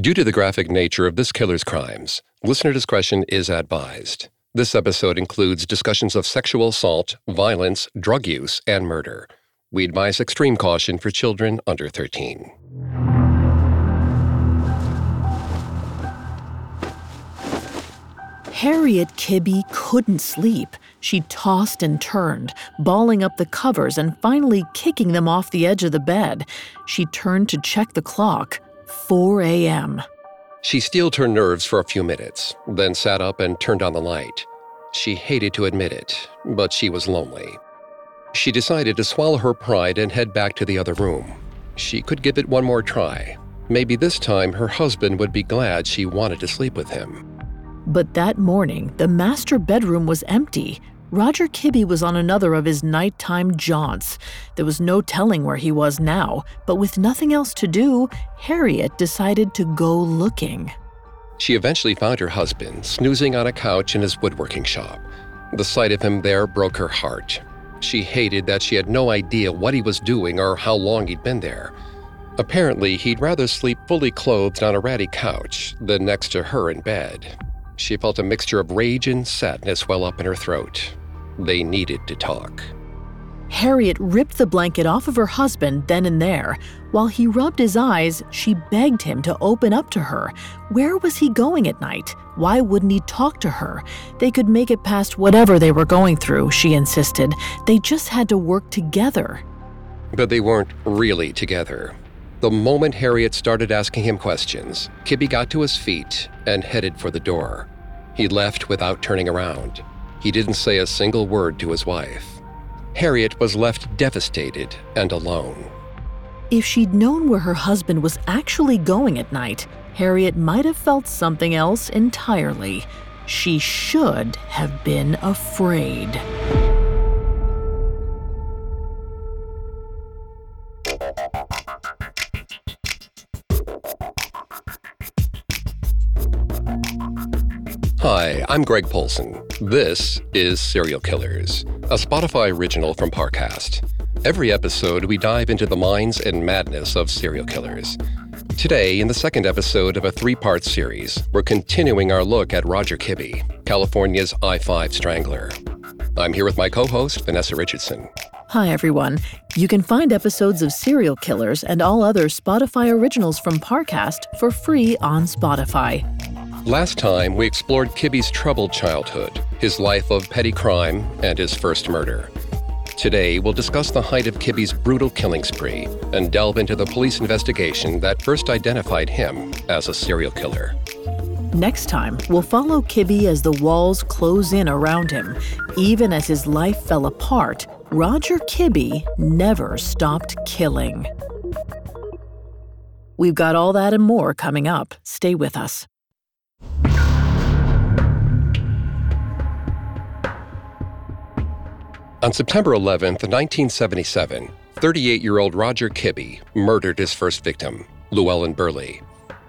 Due to the graphic nature of this killer's crimes, listener discretion is advised. This episode includes discussions of sexual assault, violence, drug use, and murder. We advise extreme caution for children under 13. Harriet Kibbe couldn't sleep. She tossed and turned, balling up the covers and finally kicking them off the edge of the bed. She turned to check the clock. 4 a.m. She steeled her nerves for a few minutes, then sat up and turned on the light. She hated to admit it, but she was lonely. She decided to swallow her pride and head back to the other room. She could give it one more try. Maybe this time her husband would be glad she wanted to sleep with him. But that morning, the master bedroom was empty. Roger Kibbe was on another of his nighttime jaunts. There was no telling where he was now, but with nothing else to do, Harriet decided to go looking. She eventually found her husband snoozing on a couch in his woodworking shop. The sight of him there broke her heart. She hated that she had no idea what he was doing or how long he'd been there. Apparently, he'd rather sleep fully clothed on a ratty couch than next to her in bed. She felt a mixture of rage and sadness well up in her throat. They needed to talk. Harriet ripped the blanket off of her husband then and there. While he rubbed his eyes, she begged him to open up to her. Where was he going at night? Why wouldn't he talk to her? They could make it past whatever they were going through, she insisted. They just had to work together. But they weren't really together. The moment Harriet started asking him questions, Kibbe got to his feet and headed for the door. He left without turning around. He didn't say a single word to his wife. Harriet was left devastated and alone. If she'd known where her husband was actually going at night, Harriet might have felt something else entirely. She should have been afraid. Hi, I'm Greg Polcyn. This is Serial Killers, a Spotify original from Parcast. Every episode, we dive into the minds and madness of serial killers. Today, in the second episode of a three part series, we're continuing our look at Roger Kibbe, California's I 5 Strangler. I'm here with my co host, Vanessa Richardson. Hi, everyone. You can find episodes of Serial Killers and all other Spotify originals from Parcast for free on Spotify. Last time, we explored Kibbe's troubled childhood, his life of petty crime, and his first murder. Today, we'll discuss the height of Kibbe's brutal killing spree and delve into the police investigation that first identified him as a serial killer. Next time, we'll follow Kibbe as the walls close in around him. Even as his life fell apart, Roger Kibbe never stopped killing. We've got all that and more coming up. Stay with us. On September 11, 1977, 38 year old Roger Kibbe murdered his first victim, Llewellyn Burleigh.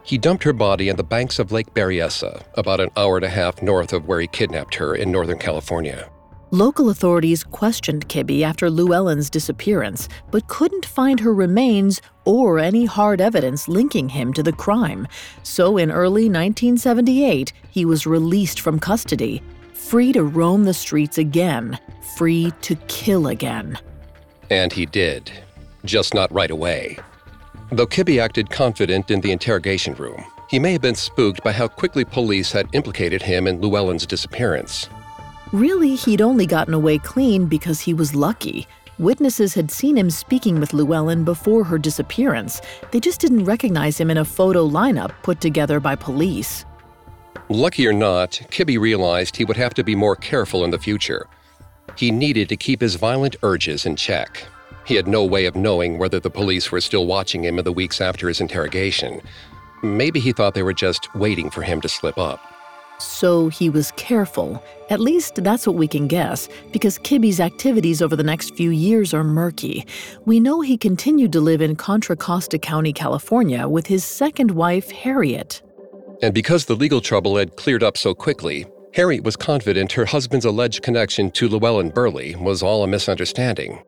He dumped her body in the banks of Lake Berryessa, about an hour and a half north of where he kidnapped her in Northern California. Local authorities questioned Kibbe after Llewellyn's disappearance, but couldn't find her remains or any hard evidence linking him to the crime. So in early 1978, he was released from custody, free to roam the streets again, free to kill again. And he did, just not right away. Though Kibbe acted confident in the interrogation room, he may have been spooked by how quickly police had implicated him in Llewellyn's disappearance. Really, he'd only gotten away clean because he was lucky. Witnesses had seen him speaking with Llewellyn before her disappearance. They just didn't recognize him in a photo lineup put together by police. Lucky or not, Kibbe realized he would have to be more careful in the future. He needed to keep his violent urges in check. He had no way of knowing whether the police were still watching him in the weeks after his interrogation. Maybe he thought they were just waiting for him to slip up. So he was careful. At least that's what we can guess, because Kibbe's activities over the next few years are murky. We know he continued to live in Contra Costa County, California, with his second wife, Harriet. And because the legal trouble had cleared up so quickly, Harriet was confident her husband's alleged connection to Llewellyn Burleigh was all a misunderstanding.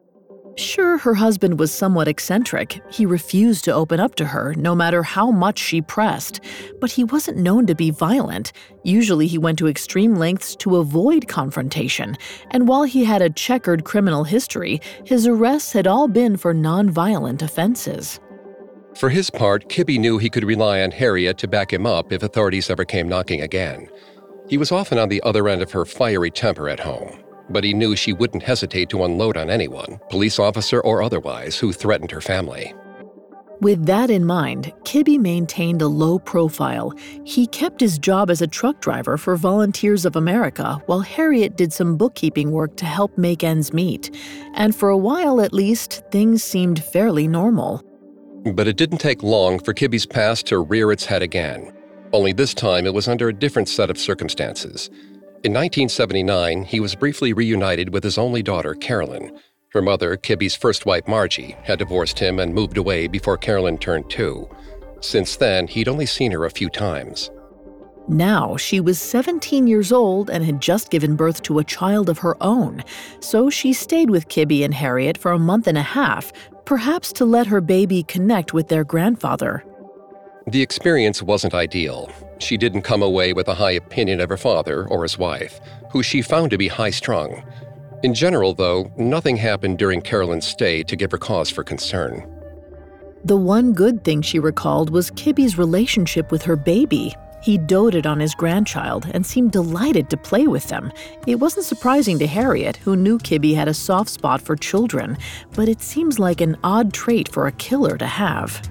Sure, her husband was somewhat eccentric. He refused to open up to her, no matter how much she pressed. But he wasn't known to be violent. Usually, he went to extreme lengths to avoid confrontation. And while he had a checkered criminal history, his arrests had all been for nonviolent offenses. For his part, Kibbe knew he could rely on Harriet to back him up if authorities ever came knocking again. He was often on the other end of her fiery temper at home, but he knew she wouldn't hesitate to unload on anyone, police officer or otherwise, who threatened her family. With that in mind, Kibbe maintained a low profile. He kept his job as a truck driver for Volunteers of America while Harriet did some bookkeeping work to help make ends meet. And for a while at least, things seemed fairly normal. But it didn't take long for Kibbe's past to rear its head again. Only this time it was under a different set of circumstances. In 1979, he was briefly reunited with his only daughter, Carolyn. Her mother, Kibbe's first wife, Margie, had divorced him and moved away before Carolyn turned two. Since then, he'd only seen her a few times. Now, she was 17 years old and had just given birth to a child of her own, so she stayed with Kibbe and Harriet for a month and a half, perhaps to let her baby connect with their grandfather. The experience wasn't ideal. She didn't come away with a high opinion of her father or his wife, who she found to be high strung. In general, though, nothing happened during Carolyn's stay to give her cause for concern. The one good thing she recalled was Kibbe's relationship with her baby. He doted on his grandchild and seemed delighted to play with them. It wasn't surprising to Harriet, who knew Kibbe had a soft spot for children, but it seems like an odd trait for a killer to have.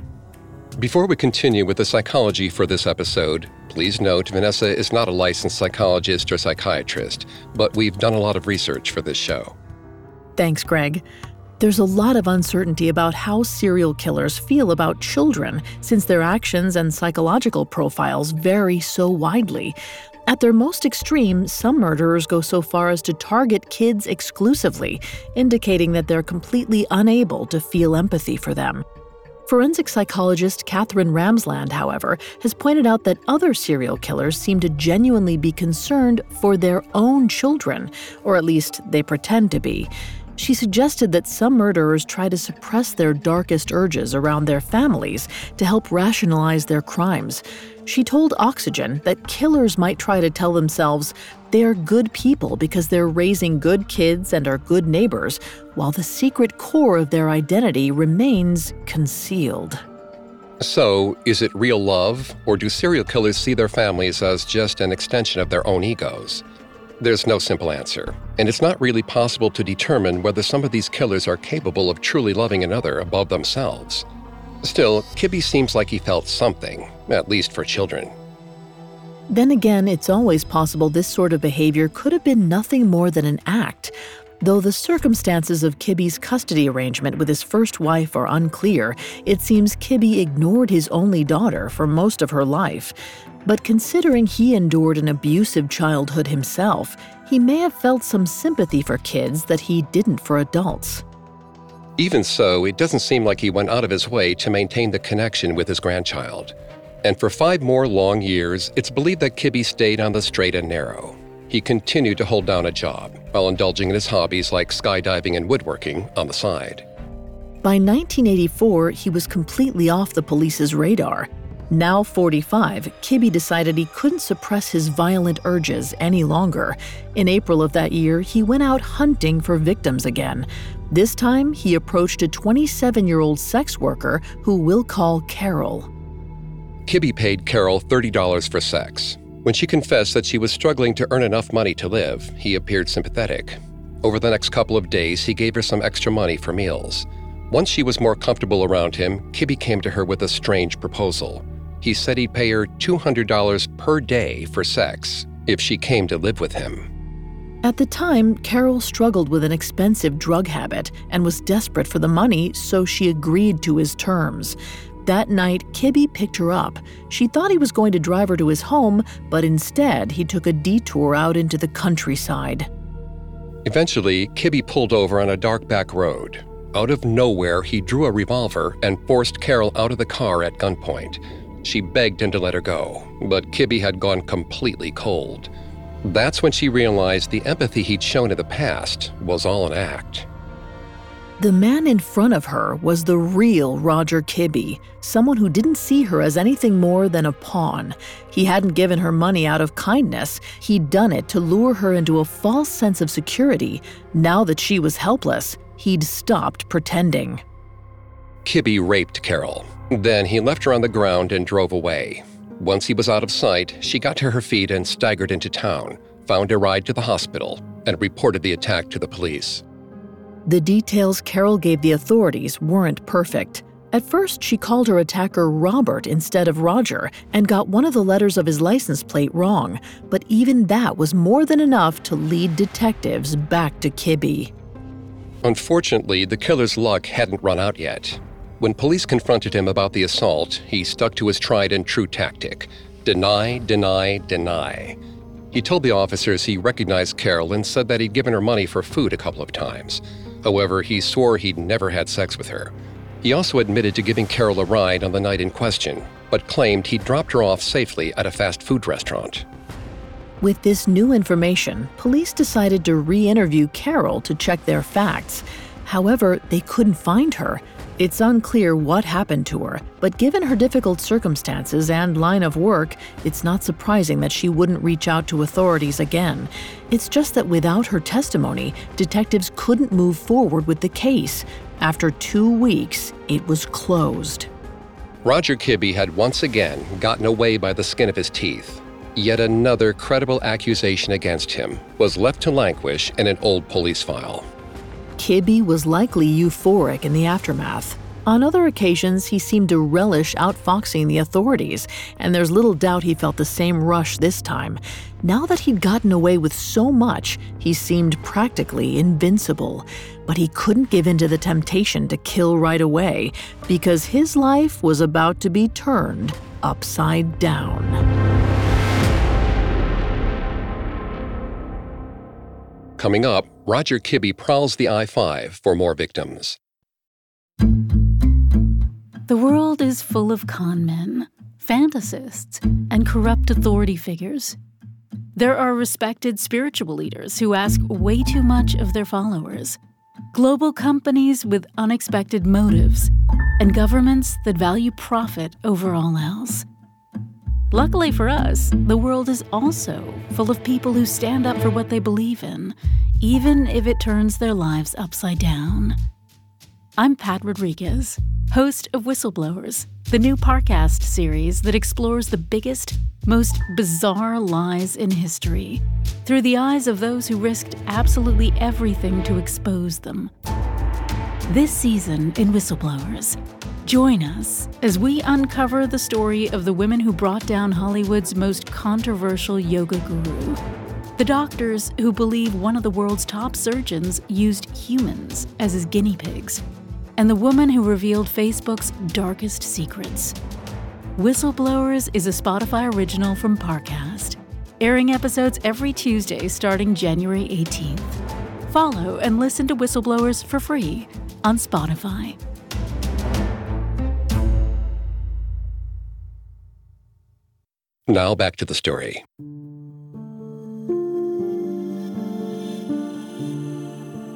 Before we continue with the psychology for this episode, please note Vanessa is not a licensed psychologist or psychiatrist, but we've done a lot of research for this show. Thanks, Greg. There's a lot of uncertainty about how serial killers feel about children since their actions and psychological profiles vary so widely. At their most extreme, some murderers go so far as to target kids exclusively, indicating that they're completely unable to feel empathy for them. Forensic psychologist Katherine Ramsland, however, has pointed out that other serial killers seem to genuinely be concerned for their own children, or at least they pretend to be. She suggested that some murderers try to suppress their darkest urges around their families to help rationalize their crimes. She told Oxygen that killers might try to tell themselves they are good people because they're raising good kids and are good neighbors, while the secret core of their identity remains concealed. So, is it real love, or do serial killers see their families as just an extension of their own egos? There's no simple answer, and it's not really possible to determine whether some of these killers are capable of truly loving another above themselves. Still, Kibbe seems like he felt something, at least for children. Then again, it's always possible this sort of behavior could have been nothing more than an act. Though the circumstances of Kibbe's custody arrangement with his first wife are unclear, it seems Kibbe ignored his only daughter for most of her life. But considering he endured an abusive childhood himself, he may have felt some sympathy for kids that he didn't for adults. Even so, it doesn't seem like he went out of his way to maintain the connection with his grandchild. And for five more long years, it's believed that Kibbe stayed on the straight and narrow. He continued to hold down a job while indulging in his hobbies like skydiving and woodworking on the side. By 1984, he was completely off the police's radar now 45, Kibbe decided he couldn't suppress his violent urges any longer. In April of that year, he went out hunting for victims again. This time, he approached a 27 year old sex worker who we'll call Carol. Kibbe paid Carol $30 for sex. When she confessed that she was struggling to earn enough money to live, he appeared sympathetic. Over the next couple of days, he gave her some extra money for meals. Once she was more comfortable around him, Kibbe came to her with a strange proposal he said he'd pay her $200 per day for sex if she came to live with him. At the time, Carol struggled with an expensive drug habit and was desperate for the money, so she agreed to his terms. That night, Kibbe picked her up. She thought he was going to drive her to his home, but instead, he took a detour out into the countryside. Eventually, Kibbe pulled over on a dark back road. Out of nowhere, he drew a revolver and forced Carol out of the car at gunpoint. She begged him to let her go, but Kibbe had gone completely cold. That's when she realized the empathy he'd shown in the past was all an act. The man in front of her was the real Roger Kibbe, someone who didn't see her as anything more than a pawn. He hadn't given her money out of kindness, he'd done it to lure her into a false sense of security. Now that she was helpless, he'd stopped pretending. Kibbe raped Carol. Then he left her on the ground and drove away. Once he was out of sight, she got to her feet and staggered into town, found a ride to the hospital, and reported the attack to the police. The details Carol gave the authorities weren't perfect. At first, she called her attacker Robert instead of Roger and got one of the letters of his license plate wrong, but even that was more than enough to lead detectives back to Kibbe. Unfortunately, the killer's luck hadn't run out yet. When police confronted him about the assault, he stuck to his tried and true tactic deny, deny, deny. He told the officers he recognized Carol and said that he'd given her money for food a couple of times. However, he swore he'd never had sex with her. He also admitted to giving Carol a ride on the night in question, but claimed he dropped her off safely at a fast food restaurant. With this new information, police decided to re interview Carol to check their facts. However, they couldn't find her. It's unclear what happened to her, but given her difficult circumstances and line of work, it's not surprising that she wouldn't reach out to authorities again. It's just that without her testimony, detectives couldn't move forward with the case. After two weeks, it was closed. Roger Kibbe had once again gotten away by the skin of his teeth. Yet another credible accusation against him was left to languish in an old police file. Kibbe was likely euphoric in the aftermath. On other occasions, he seemed to relish outfoxing the authorities, and there's little doubt he felt the same rush this time. Now that he'd gotten away with so much, he seemed practically invincible. But he couldn't give in to the temptation to kill right away, because his life was about to be turned upside down. Coming up, Roger Kibbe prowls the I 5 for more victims. The world is full of con men, fantasists, and corrupt authority figures. There are respected spiritual leaders who ask way too much of their followers, global companies with unexpected motives, and governments that value profit over all else. Luckily for us, the world is also full of people who stand up for what they believe in, even if it turns their lives upside down. I'm Pat Rodriguez, host of Whistleblowers, the new Parcast series that explores the biggest, most bizarre lies in history through the eyes of those who risked absolutely everything to expose them. This season in Whistleblowers, Join us as we uncover the story of the women who brought down Hollywood's most controversial yoga guru. The doctors who believe one of the world's top surgeons used humans as his guinea pigs. And the woman who revealed Facebook's darkest secrets. Whistleblowers is a Spotify original from Parcast, airing episodes every Tuesday starting January 18th. Follow and listen to Whistleblowers for free on Spotify. Now back to the story.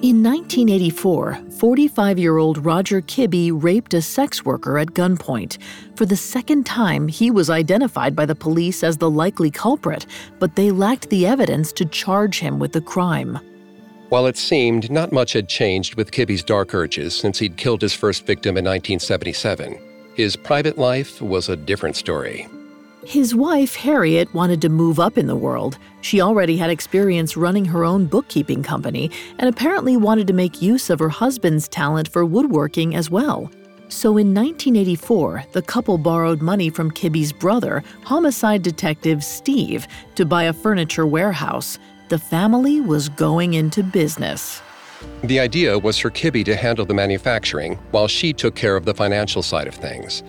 In 1984, 45 year old Roger Kibbe raped a sex worker at gunpoint. For the second time, he was identified by the police as the likely culprit, but they lacked the evidence to charge him with the crime. While it seemed not much had changed with Kibbe's dark urges since he'd killed his first victim in 1977, his private life was a different story. His wife, Harriet, wanted to move up in the world. She already had experience running her own bookkeeping company and apparently wanted to make use of her husband's talent for woodworking as well. So in 1984, the couple borrowed money from Kibbe's brother, homicide detective Steve, to buy a furniture warehouse. The family was going into business. The idea was for Kibbe to handle the manufacturing while she took care of the financial side of things.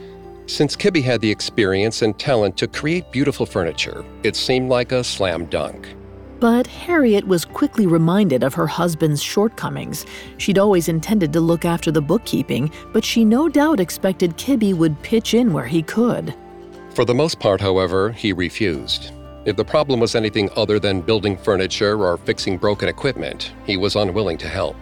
Since Kibbe had the experience and talent to create beautiful furniture, it seemed like a slam dunk. But Harriet was quickly reminded of her husband's shortcomings. She'd always intended to look after the bookkeeping, but she no doubt expected Kibbe would pitch in where he could. For the most part, however, he refused. If the problem was anything other than building furniture or fixing broken equipment, he was unwilling to help.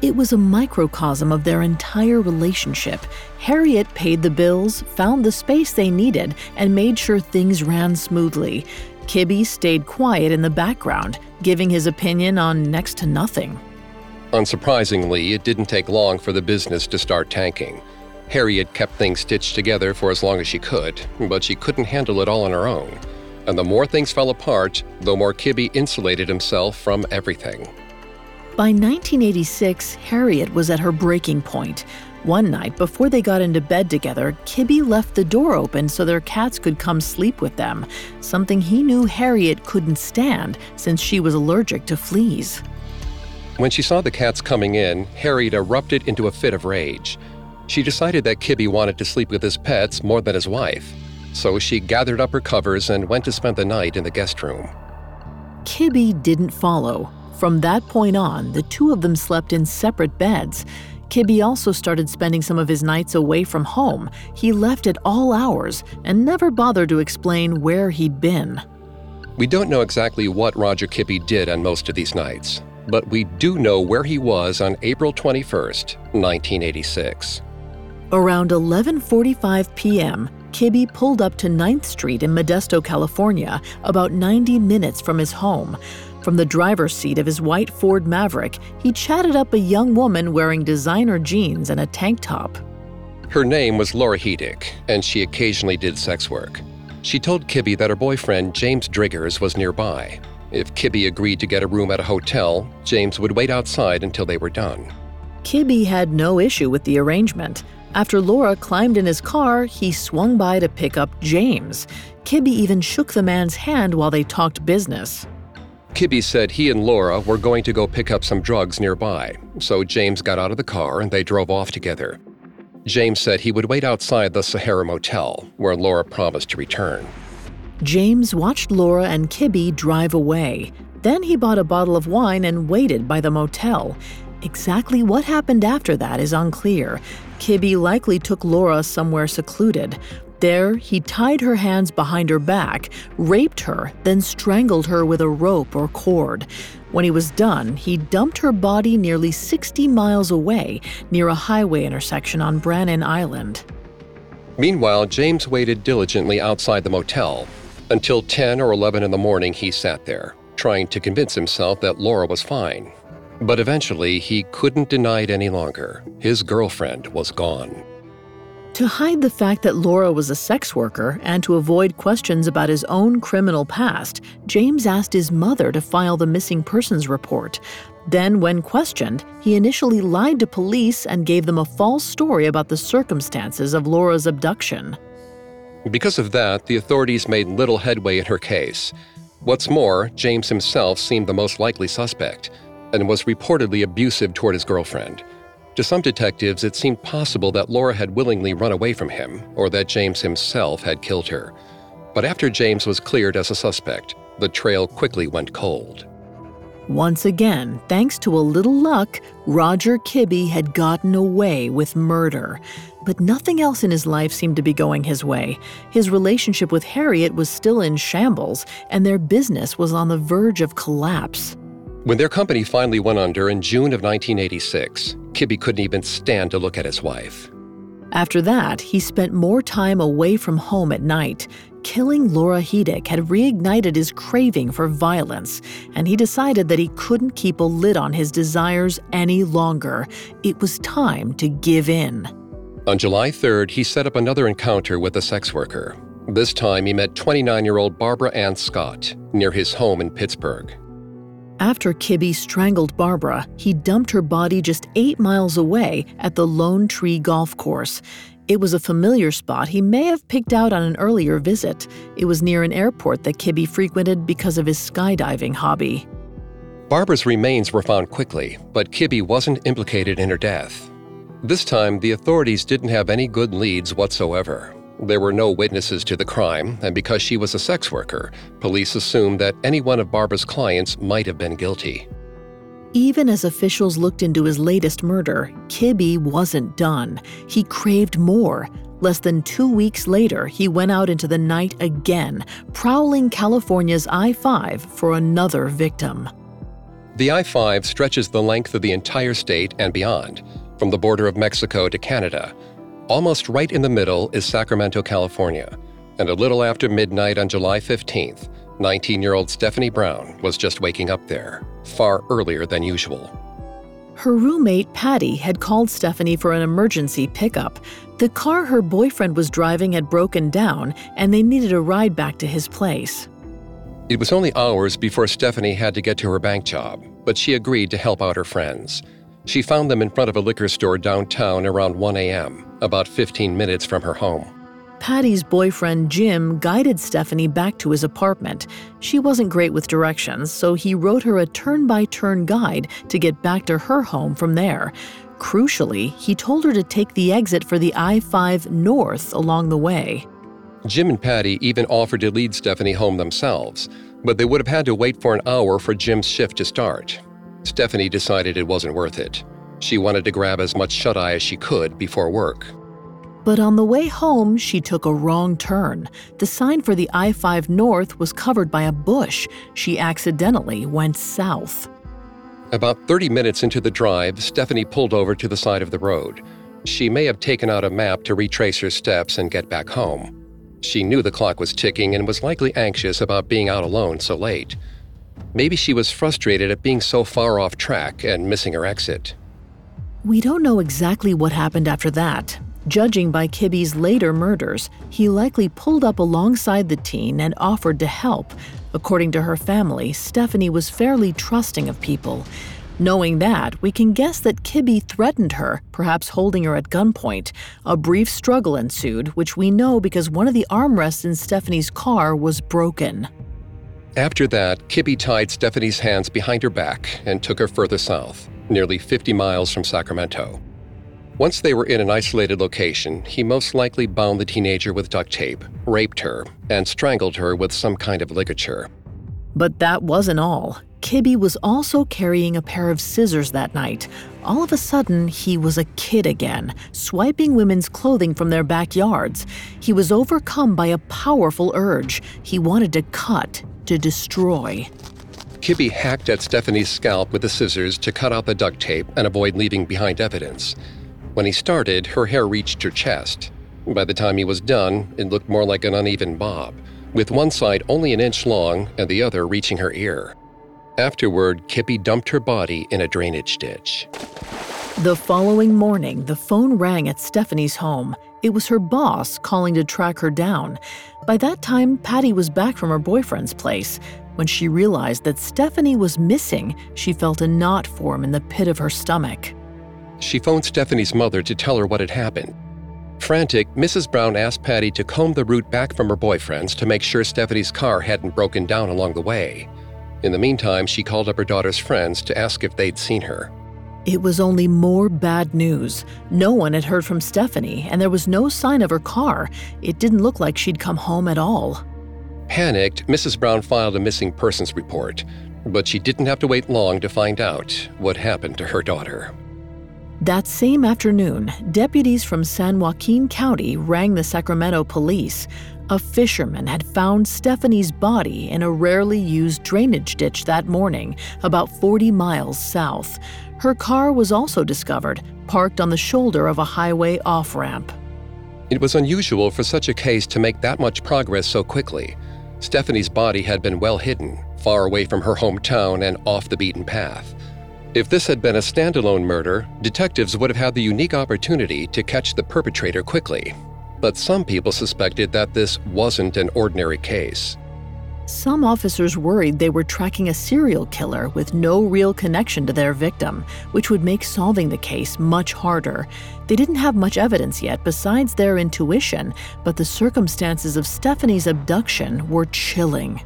It was a microcosm of their entire relationship. Harriet paid the bills, found the space they needed, and made sure things ran smoothly. Kibbe stayed quiet in the background, giving his opinion on next to nothing. Unsurprisingly, it didn't take long for the business to start tanking. Harriet kept things stitched together for as long as she could, but she couldn't handle it all on her own. And the more things fell apart, the more Kibbe insulated himself from everything. By 1986, Harriet was at her breaking point. One night, before they got into bed together, Kibbe left the door open so their cats could come sleep with them, something he knew Harriet couldn't stand since she was allergic to fleas. When she saw the cats coming in, Harriet erupted into a fit of rage. She decided that Kibbe wanted to sleep with his pets more than his wife, so she gathered up her covers and went to spend the night in the guest room. Kibbe didn't follow. From that point on, the two of them slept in separate beds. Kibbe also started spending some of his nights away from home. He left at all hours and never bothered to explain where he'd been. We don't know exactly what Roger Kibbe did on most of these nights, but we do know where he was on April 21st, 1986. Around 11:45 p.m., Kibbe pulled up to 9th Street in Modesto, California, about 90 minutes from his home. From the driver's seat of his white Ford Maverick, he chatted up a young woman wearing designer jeans and a tank top. Her name was Laura Heedick, and she occasionally did sex work. She told Kibbe that her boyfriend, James Driggers, was nearby. If Kibbe agreed to get a room at a hotel, James would wait outside until they were done. Kibbe had no issue with the arrangement. After Laura climbed in his car, he swung by to pick up James. Kibbe even shook the man's hand while they talked business. Kibbe said he and Laura were going to go pick up some drugs nearby, so James got out of the car and they drove off together. James said he would wait outside the Sahara Motel, where Laura promised to return. James watched Laura and Kibbe drive away. Then he bought a bottle of wine and waited by the motel. Exactly what happened after that is unclear. Kibbe likely took Laura somewhere secluded. There, he tied her hands behind her back, raped her, then strangled her with a rope or cord. When he was done, he dumped her body nearly 60 miles away near a highway intersection on Brannan Island. Meanwhile, James waited diligently outside the motel. Until 10 or 11 in the morning, he sat there, trying to convince himself that Laura was fine. But eventually, he couldn't deny it any longer. His girlfriend was gone. To hide the fact that Laura was a sex worker and to avoid questions about his own criminal past, James asked his mother to file the missing persons report. Then, when questioned, he initially lied to police and gave them a false story about the circumstances of Laura's abduction. Because of that, the authorities made little headway in her case. What's more, James himself seemed the most likely suspect and was reportedly abusive toward his girlfriend. To some detectives, it seemed possible that Laura had willingly run away from him or that James himself had killed her. But after James was cleared as a suspect, the trail quickly went cold. Once again, thanks to a little luck, Roger Kibbe had gotten away with murder. But nothing else in his life seemed to be going his way. His relationship with Harriet was still in shambles, and their business was on the verge of collapse. When their company finally went under in June of 1986, Kibbe couldn't even stand to look at his wife. After that, he spent more time away from home at night. Killing Laura Heedick had reignited his craving for violence, and he decided that he couldn't keep a lid on his desires any longer. It was time to give in. On July 3rd, he set up another encounter with a sex worker. This time, he met 29 year old Barbara Ann Scott near his home in Pittsburg. After Kibbe strangled Barbara, he dumped her body just eight miles away at the Lone Tree Golf Course. It was a familiar spot he may have picked out on an earlier visit. It was near an airport that Kibbe frequented because of his skydiving hobby. Barbara's remains were found quickly, but Kibbe wasn't implicated in her death. This time, the authorities didn't have any good leads whatsoever. There were no witnesses to the crime, and because she was a sex worker, police assumed that any one of Barbara's clients might have been guilty. Even as officials looked into his latest murder, Kibbe wasn't done. He craved more. Less than two weeks later, he went out into the night again, prowling California's I 5 for another victim. The I 5 stretches the length of the entire state and beyond, from the border of Mexico to Canada. Almost right in the middle is Sacramento, California. And a little after midnight on July 15th, 19 year old Stephanie Brown was just waking up there, far earlier than usual. Her roommate, Patty, had called Stephanie for an emergency pickup. The car her boyfriend was driving had broken down, and they needed a ride back to his place. It was only hours before Stephanie had to get to her bank job, but she agreed to help out her friends. She found them in front of a liquor store downtown around 1 a.m., about 15 minutes from her home. Patty's boyfriend Jim guided Stephanie back to his apartment. She wasn't great with directions, so he wrote her a turn by turn guide to get back to her home from there. Crucially, he told her to take the exit for the I 5 north along the way. Jim and Patty even offered to lead Stephanie home themselves, but they would have had to wait for an hour for Jim's shift to start. Stephanie decided it wasn't worth it. She wanted to grab as much shut eye as she could before work. But on the way home, she took a wrong turn. The sign for the I 5 North was covered by a bush. She accidentally went south. About 30 minutes into the drive, Stephanie pulled over to the side of the road. She may have taken out a map to retrace her steps and get back home. She knew the clock was ticking and was likely anxious about being out alone so late. Maybe she was frustrated at being so far off track and missing her exit. We don't know exactly what happened after that. Judging by Kibbe's later murders, he likely pulled up alongside the teen and offered to help. According to her family, Stephanie was fairly trusting of people. Knowing that, we can guess that Kibbe threatened her, perhaps holding her at gunpoint. A brief struggle ensued, which we know because one of the armrests in Stephanie's car was broken. After that, Kibbe tied Stephanie's hands behind her back and took her further south, nearly 50 miles from Sacramento. Once they were in an isolated location, he most likely bound the teenager with duct tape, raped her, and strangled her with some kind of ligature. But that wasn't all. Kibbe was also carrying a pair of scissors that night. All of a sudden, he was a kid again, swiping women's clothing from their backyards. He was overcome by a powerful urge. He wanted to cut, to destroy. Kibbe hacked at Stephanie's scalp with the scissors to cut out the duct tape and avoid leaving behind evidence. When he started, her hair reached her chest. By the time he was done, it looked more like an uneven bob, with one side only an inch long and the other reaching her ear. Afterward, Kibbe dumped her body in a drainage ditch. The following morning, the phone rang at Stephanie's home. It was her boss calling to track her down. By that time, Patty was back from her boyfriend's place. When she realized that Stephanie was missing, she felt a knot form in the pit of her stomach. She phoned Stephanie's mother to tell her what had happened. Frantic, Mrs. Brown asked Patty to comb the route back from her boyfriend's to make sure Stephanie's car hadn't broken down along the way. In the meantime, she called up her daughter's friends to ask if they'd seen her. It was only more bad news. No one had heard from Stephanie, and there was no sign of her car. It didn't look like she'd come home at all. Panicked, Mrs. Brown filed a missing persons report, but she didn't have to wait long to find out what happened to her daughter. That same afternoon, deputies from San Joaquin County rang the Sacramento police. A fisherman had found Stephanie's body in a rarely used drainage ditch that morning, about 40 miles south. Her car was also discovered, parked on the shoulder of a highway off ramp. It was unusual for such a case to make that much progress so quickly. Stephanie's body had been well hidden, far away from her hometown and off the beaten path. If this had been a standalone murder, detectives would have had the unique opportunity to catch the perpetrator quickly. But some people suspected that this wasn't an ordinary case. Some officers worried they were tracking a serial killer with no real connection to their victim, which would make solving the case much harder. They didn't have much evidence yet besides their intuition, but the circumstances of Stephanie's abduction were chilling.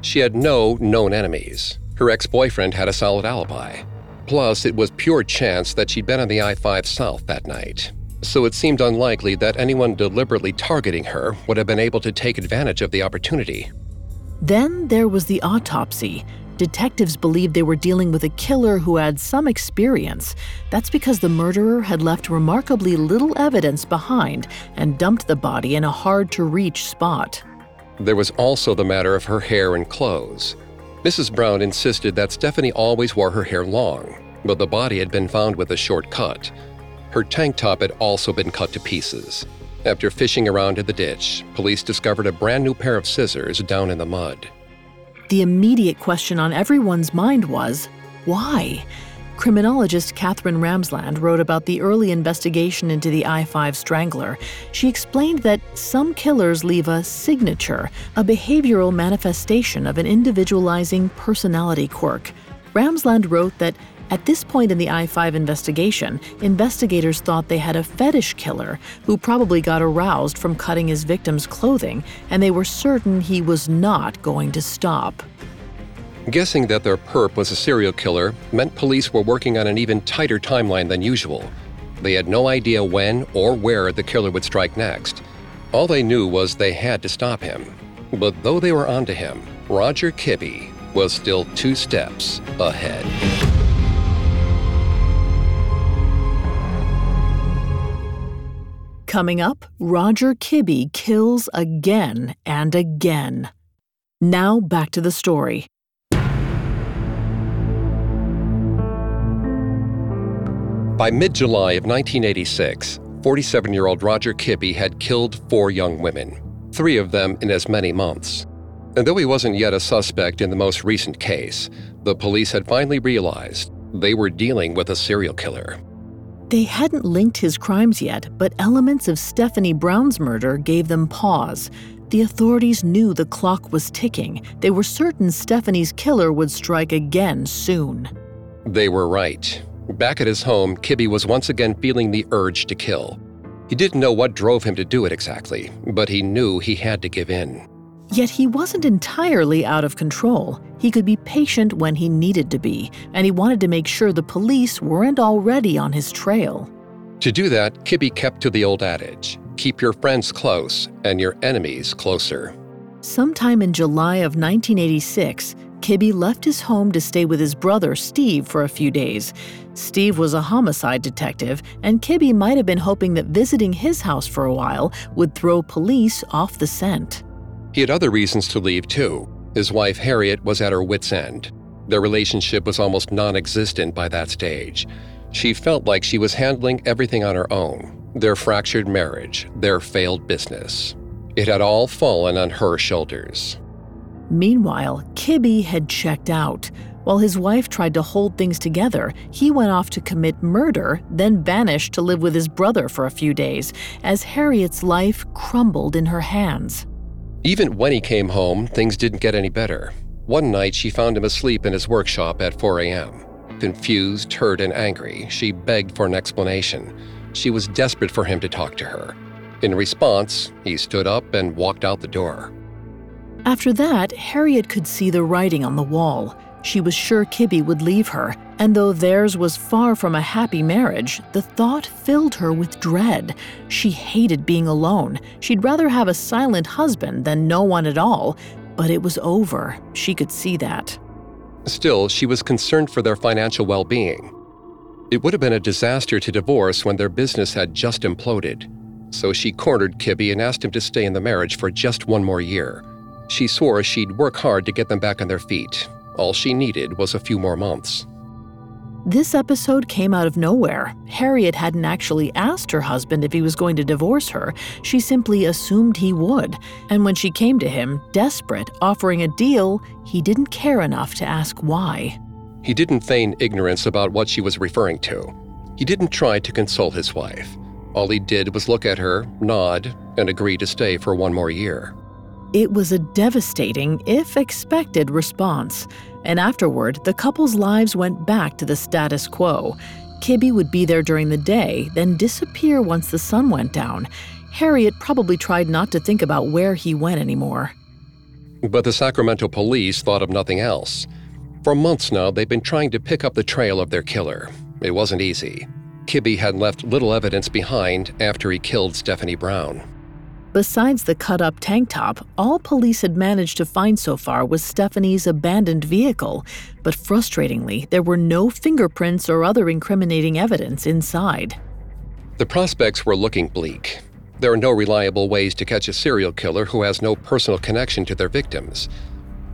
She had no known enemies. Her ex boyfriend had a solid alibi. Plus, it was pure chance that she'd been on the I 5 South that night. So it seemed unlikely that anyone deliberately targeting her would have been able to take advantage of the opportunity. Then there was the autopsy. Detectives believed they were dealing with a killer who had some experience. That's because the murderer had left remarkably little evidence behind and dumped the body in a hard to reach spot. There was also the matter of her hair and clothes. Mrs. Brown insisted that Stephanie always wore her hair long, but the body had been found with a short cut. Her tank top had also been cut to pieces. After fishing around in the ditch, police discovered a brand new pair of scissors down in the mud. The immediate question on everyone's mind was why? Criminologist Katherine Ramsland wrote about the early investigation into the I 5 strangler. She explained that some killers leave a signature, a behavioral manifestation of an individualizing personality quirk. Ramsland wrote that at this point in the I 5 investigation, investigators thought they had a fetish killer who probably got aroused from cutting his victim's clothing, and they were certain he was not going to stop. Guessing that their perp was a serial killer meant police were working on an even tighter timeline than usual. They had no idea when or where the killer would strike next. All they knew was they had to stop him. But though they were onto him, Roger Kibbe was still two steps ahead. Coming up, Roger Kibbe kills again and again. Now back to the story. By mid July of 1986, 47 year old Roger Kibbe had killed four young women, three of them in as many months. And though he wasn't yet a suspect in the most recent case, the police had finally realized they were dealing with a serial killer. They hadn't linked his crimes yet, but elements of Stephanie Brown's murder gave them pause. The authorities knew the clock was ticking. They were certain Stephanie's killer would strike again soon. They were right. Back at his home, Kibbe was once again feeling the urge to kill. He didn't know what drove him to do it exactly, but he knew he had to give in. Yet he wasn't entirely out of control. He could be patient when he needed to be, and he wanted to make sure the police weren't already on his trail. To do that, Kibbe kept to the old adage keep your friends close and your enemies closer. Sometime in July of 1986, Kibbe left his home to stay with his brother Steve for a few days. Steve was a homicide detective, and Kibbe might have been hoping that visiting his house for a while would throw police off the scent. He had other reasons to leave, too. His wife Harriet was at her wits' end. Their relationship was almost non existent by that stage. She felt like she was handling everything on her own their fractured marriage, their failed business. It had all fallen on her shoulders. Meanwhile, Kibbe had checked out. While his wife tried to hold things together, he went off to commit murder, then vanished to live with his brother for a few days, as Harriet's life crumbled in her hands. Even when he came home, things didn't get any better. One night, she found him asleep in his workshop at 4 a.m. Confused, hurt, and angry, she begged for an explanation. She was desperate for him to talk to her. In response, he stood up and walked out the door. After that, Harriet could see the writing on the wall. She was sure Kibbe would leave her, and though theirs was far from a happy marriage, the thought filled her with dread. She hated being alone. She'd rather have a silent husband than no one at all, but it was over. She could see that. Still, she was concerned for their financial well being. It would have been a disaster to divorce when their business had just imploded. So she cornered Kibbe and asked him to stay in the marriage for just one more year. She swore she'd work hard to get them back on their feet. All she needed was a few more months. This episode came out of nowhere. Harriet hadn't actually asked her husband if he was going to divorce her. She simply assumed he would. And when she came to him, desperate, offering a deal, he didn't care enough to ask why. He didn't feign ignorance about what she was referring to. He didn't try to console his wife. All he did was look at her, nod, and agree to stay for one more year. It was a devastating, if expected, response, and afterward, the couple's lives went back to the status quo. Kibbe would be there during the day, then disappear once the sun went down. Harriet probably tried not to think about where he went anymore. But the Sacramento police thought of nothing else. For months now, they've been trying to pick up the trail of their killer. It wasn't easy. Kibbe had left little evidence behind after he killed Stephanie Brown. Besides the cut up tank top, all police had managed to find so far was Stephanie's abandoned vehicle. But frustratingly, there were no fingerprints or other incriminating evidence inside. The prospects were looking bleak. There are no reliable ways to catch a serial killer who has no personal connection to their victims.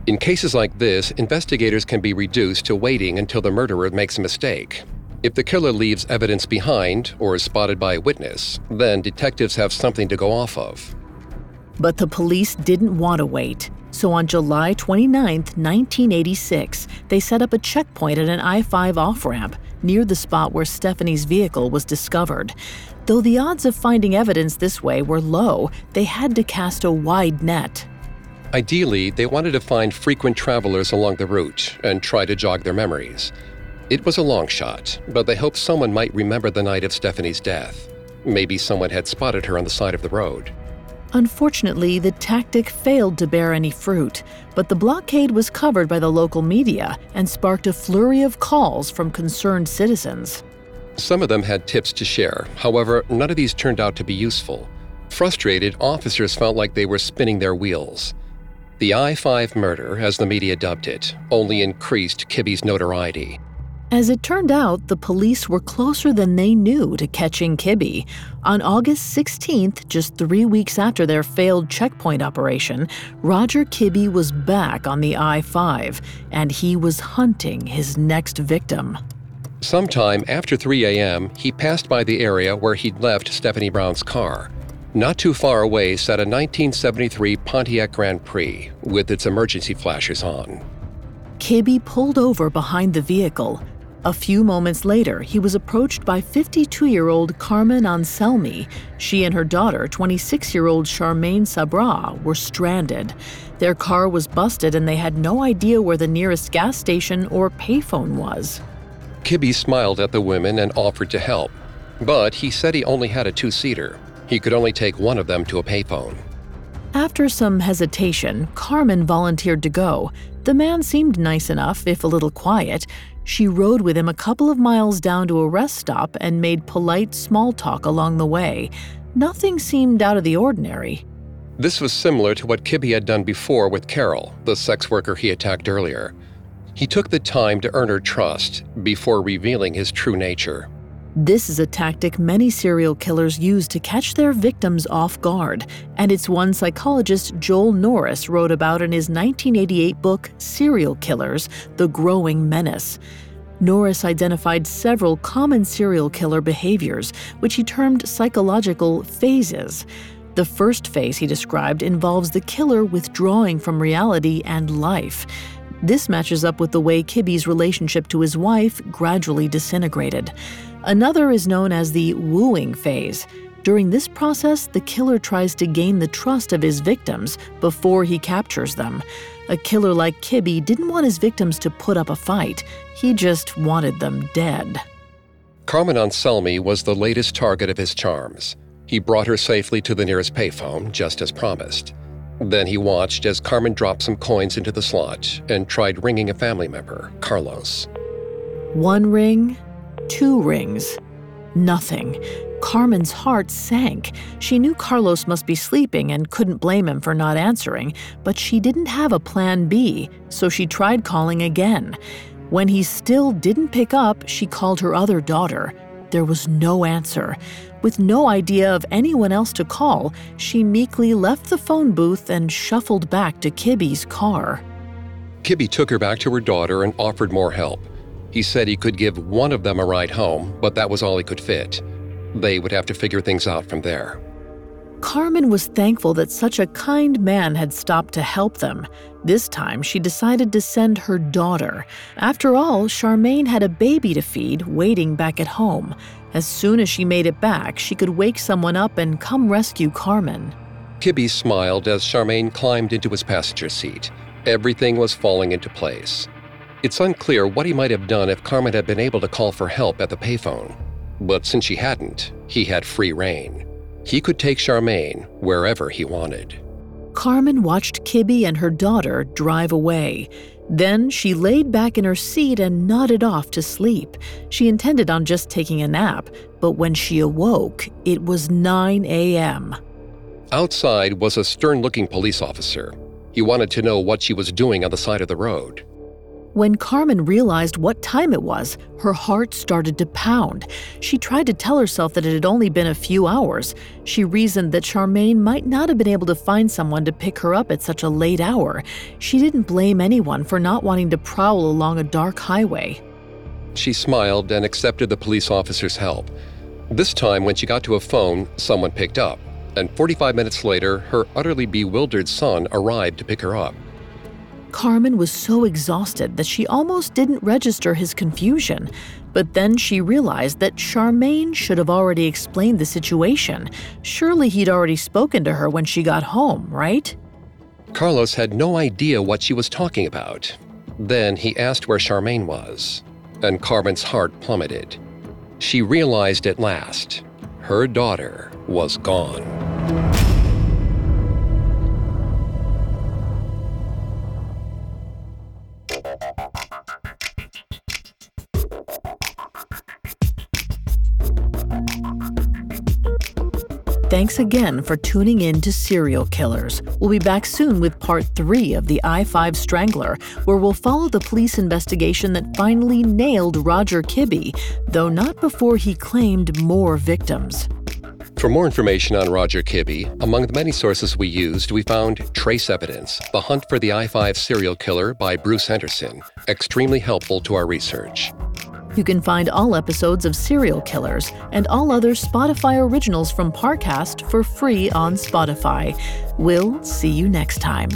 In cases like this, investigators can be reduced to waiting until the murderer makes a mistake. If the killer leaves evidence behind or is spotted by a witness, then detectives have something to go off of. But the police didn't want to wait. So on July 29, 1986, they set up a checkpoint at an I 5 off ramp near the spot where Stephanie's vehicle was discovered. Though the odds of finding evidence this way were low, they had to cast a wide net. Ideally, they wanted to find frequent travelers along the route and try to jog their memories. It was a long shot, but they hoped someone might remember the night of Stephanie's death. Maybe someone had spotted her on the side of the road. Unfortunately, the tactic failed to bear any fruit, but the blockade was covered by the local media and sparked a flurry of calls from concerned citizens. Some of them had tips to share, however, none of these turned out to be useful. Frustrated, officers felt like they were spinning their wheels. The I 5 murder, as the media dubbed it, only increased Kibbe's notoriety. As it turned out, the police were closer than they knew to catching Kibbe. On August 16th, just three weeks after their failed checkpoint operation, Roger Kibbe was back on the I 5, and he was hunting his next victim. Sometime after 3 a.m., he passed by the area where he'd left Stephanie Brown's car. Not too far away sat a 1973 Pontiac Grand Prix with its emergency flashers on. Kibbe pulled over behind the vehicle. A few moments later, he was approached by 52 year old Carmen Anselmi. She and her daughter, 26 year old Charmaine Sabrah, were stranded. Their car was busted and they had no idea where the nearest gas station or payphone was. Kibbe smiled at the women and offered to help, but he said he only had a two seater. He could only take one of them to a payphone. After some hesitation, Carmen volunteered to go. The man seemed nice enough, if a little quiet. She rode with him a couple of miles down to a rest stop and made polite small talk along the way. Nothing seemed out of the ordinary. This was similar to what Kibbe had done before with Carol, the sex worker he attacked earlier. He took the time to earn her trust before revealing his true nature. This is a tactic many serial killers use to catch their victims off guard, and it's one psychologist Joel Norris wrote about in his 1988 book Serial Killers The Growing Menace. Norris identified several common serial killer behaviors, which he termed psychological phases. The first phase he described involves the killer withdrawing from reality and life. This matches up with the way Kibbe's relationship to his wife gradually disintegrated. Another is known as the wooing phase. During this process, the killer tries to gain the trust of his victims before he captures them. A killer like Kibbe didn't want his victims to put up a fight, he just wanted them dead. Carmen Anselmi was the latest target of his charms. He brought her safely to the nearest payphone, just as promised. Then he watched as Carmen dropped some coins into the slot and tried ringing a family member, Carlos. One ring, Two rings. Nothing. Carmen's heart sank. She knew Carlos must be sleeping and couldn't blame him for not answering, but she didn't have a plan B, so she tried calling again. When he still didn't pick up, she called her other daughter. There was no answer. With no idea of anyone else to call, she meekly left the phone booth and shuffled back to Kibbe's car. Kibby took her back to her daughter and offered more help. He said he could give one of them a ride home, but that was all he could fit. They would have to figure things out from there. Carmen was thankful that such a kind man had stopped to help them. This time, she decided to send her daughter. After all, Charmaine had a baby to feed waiting back at home. As soon as she made it back, she could wake someone up and come rescue Carmen. Kibbe smiled as Charmaine climbed into his passenger seat. Everything was falling into place. It's unclear what he might have done if Carmen had been able to call for help at the payphone. But since she hadn't, he had free reign. He could take Charmaine wherever he wanted. Carmen watched Kibbe and her daughter drive away. Then she laid back in her seat and nodded off to sleep. She intended on just taking a nap, but when she awoke, it was 9 a.m. Outside was a stern looking police officer. He wanted to know what she was doing on the side of the road. When Carmen realized what time it was, her heart started to pound. She tried to tell herself that it had only been a few hours. She reasoned that Charmaine might not have been able to find someone to pick her up at such a late hour. She didn't blame anyone for not wanting to prowl along a dark highway. She smiled and accepted the police officer's help. This time, when she got to a phone, someone picked up, and 45 minutes later, her utterly bewildered son arrived to pick her up. Carmen was so exhausted that she almost didn't register his confusion. But then she realized that Charmaine should have already explained the situation. Surely he'd already spoken to her when she got home, right? Carlos had no idea what she was talking about. Then he asked where Charmaine was, and Carmen's heart plummeted. She realized at last her daughter was gone. Thanks again for tuning in to Serial Killers. We'll be back soon with part three of the I 5 Strangler, where we'll follow the police investigation that finally nailed Roger Kibbe, though not before he claimed more victims. For more information on Roger Kibbe, among the many sources we used, we found Trace Evidence The Hunt for the I 5 Serial Killer by Bruce Henderson, extremely helpful to our research. You can find all episodes of Serial Killers and all other Spotify originals from Parcast for free on Spotify. We'll see you next time.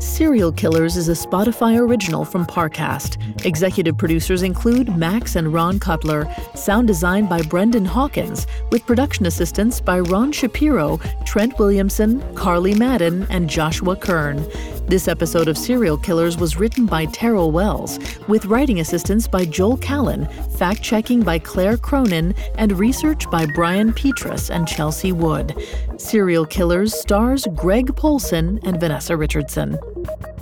Serial Killers is a Spotify original from Parcast. Executive producers include Max and Ron Cutler. Sound design by Brendan Hawkins, with production assistance by Ron Shapiro, Trent Williamson, Carly Madden, and Joshua Kern. This episode of Serial Killers was written by Terrell Wells, with writing assistance by Joel Callan, fact checking by Claire Cronin, and research by Brian Petrus and Chelsea Wood. Serial Killers stars Greg Polcyn and Vanessa Richardson. Thank you.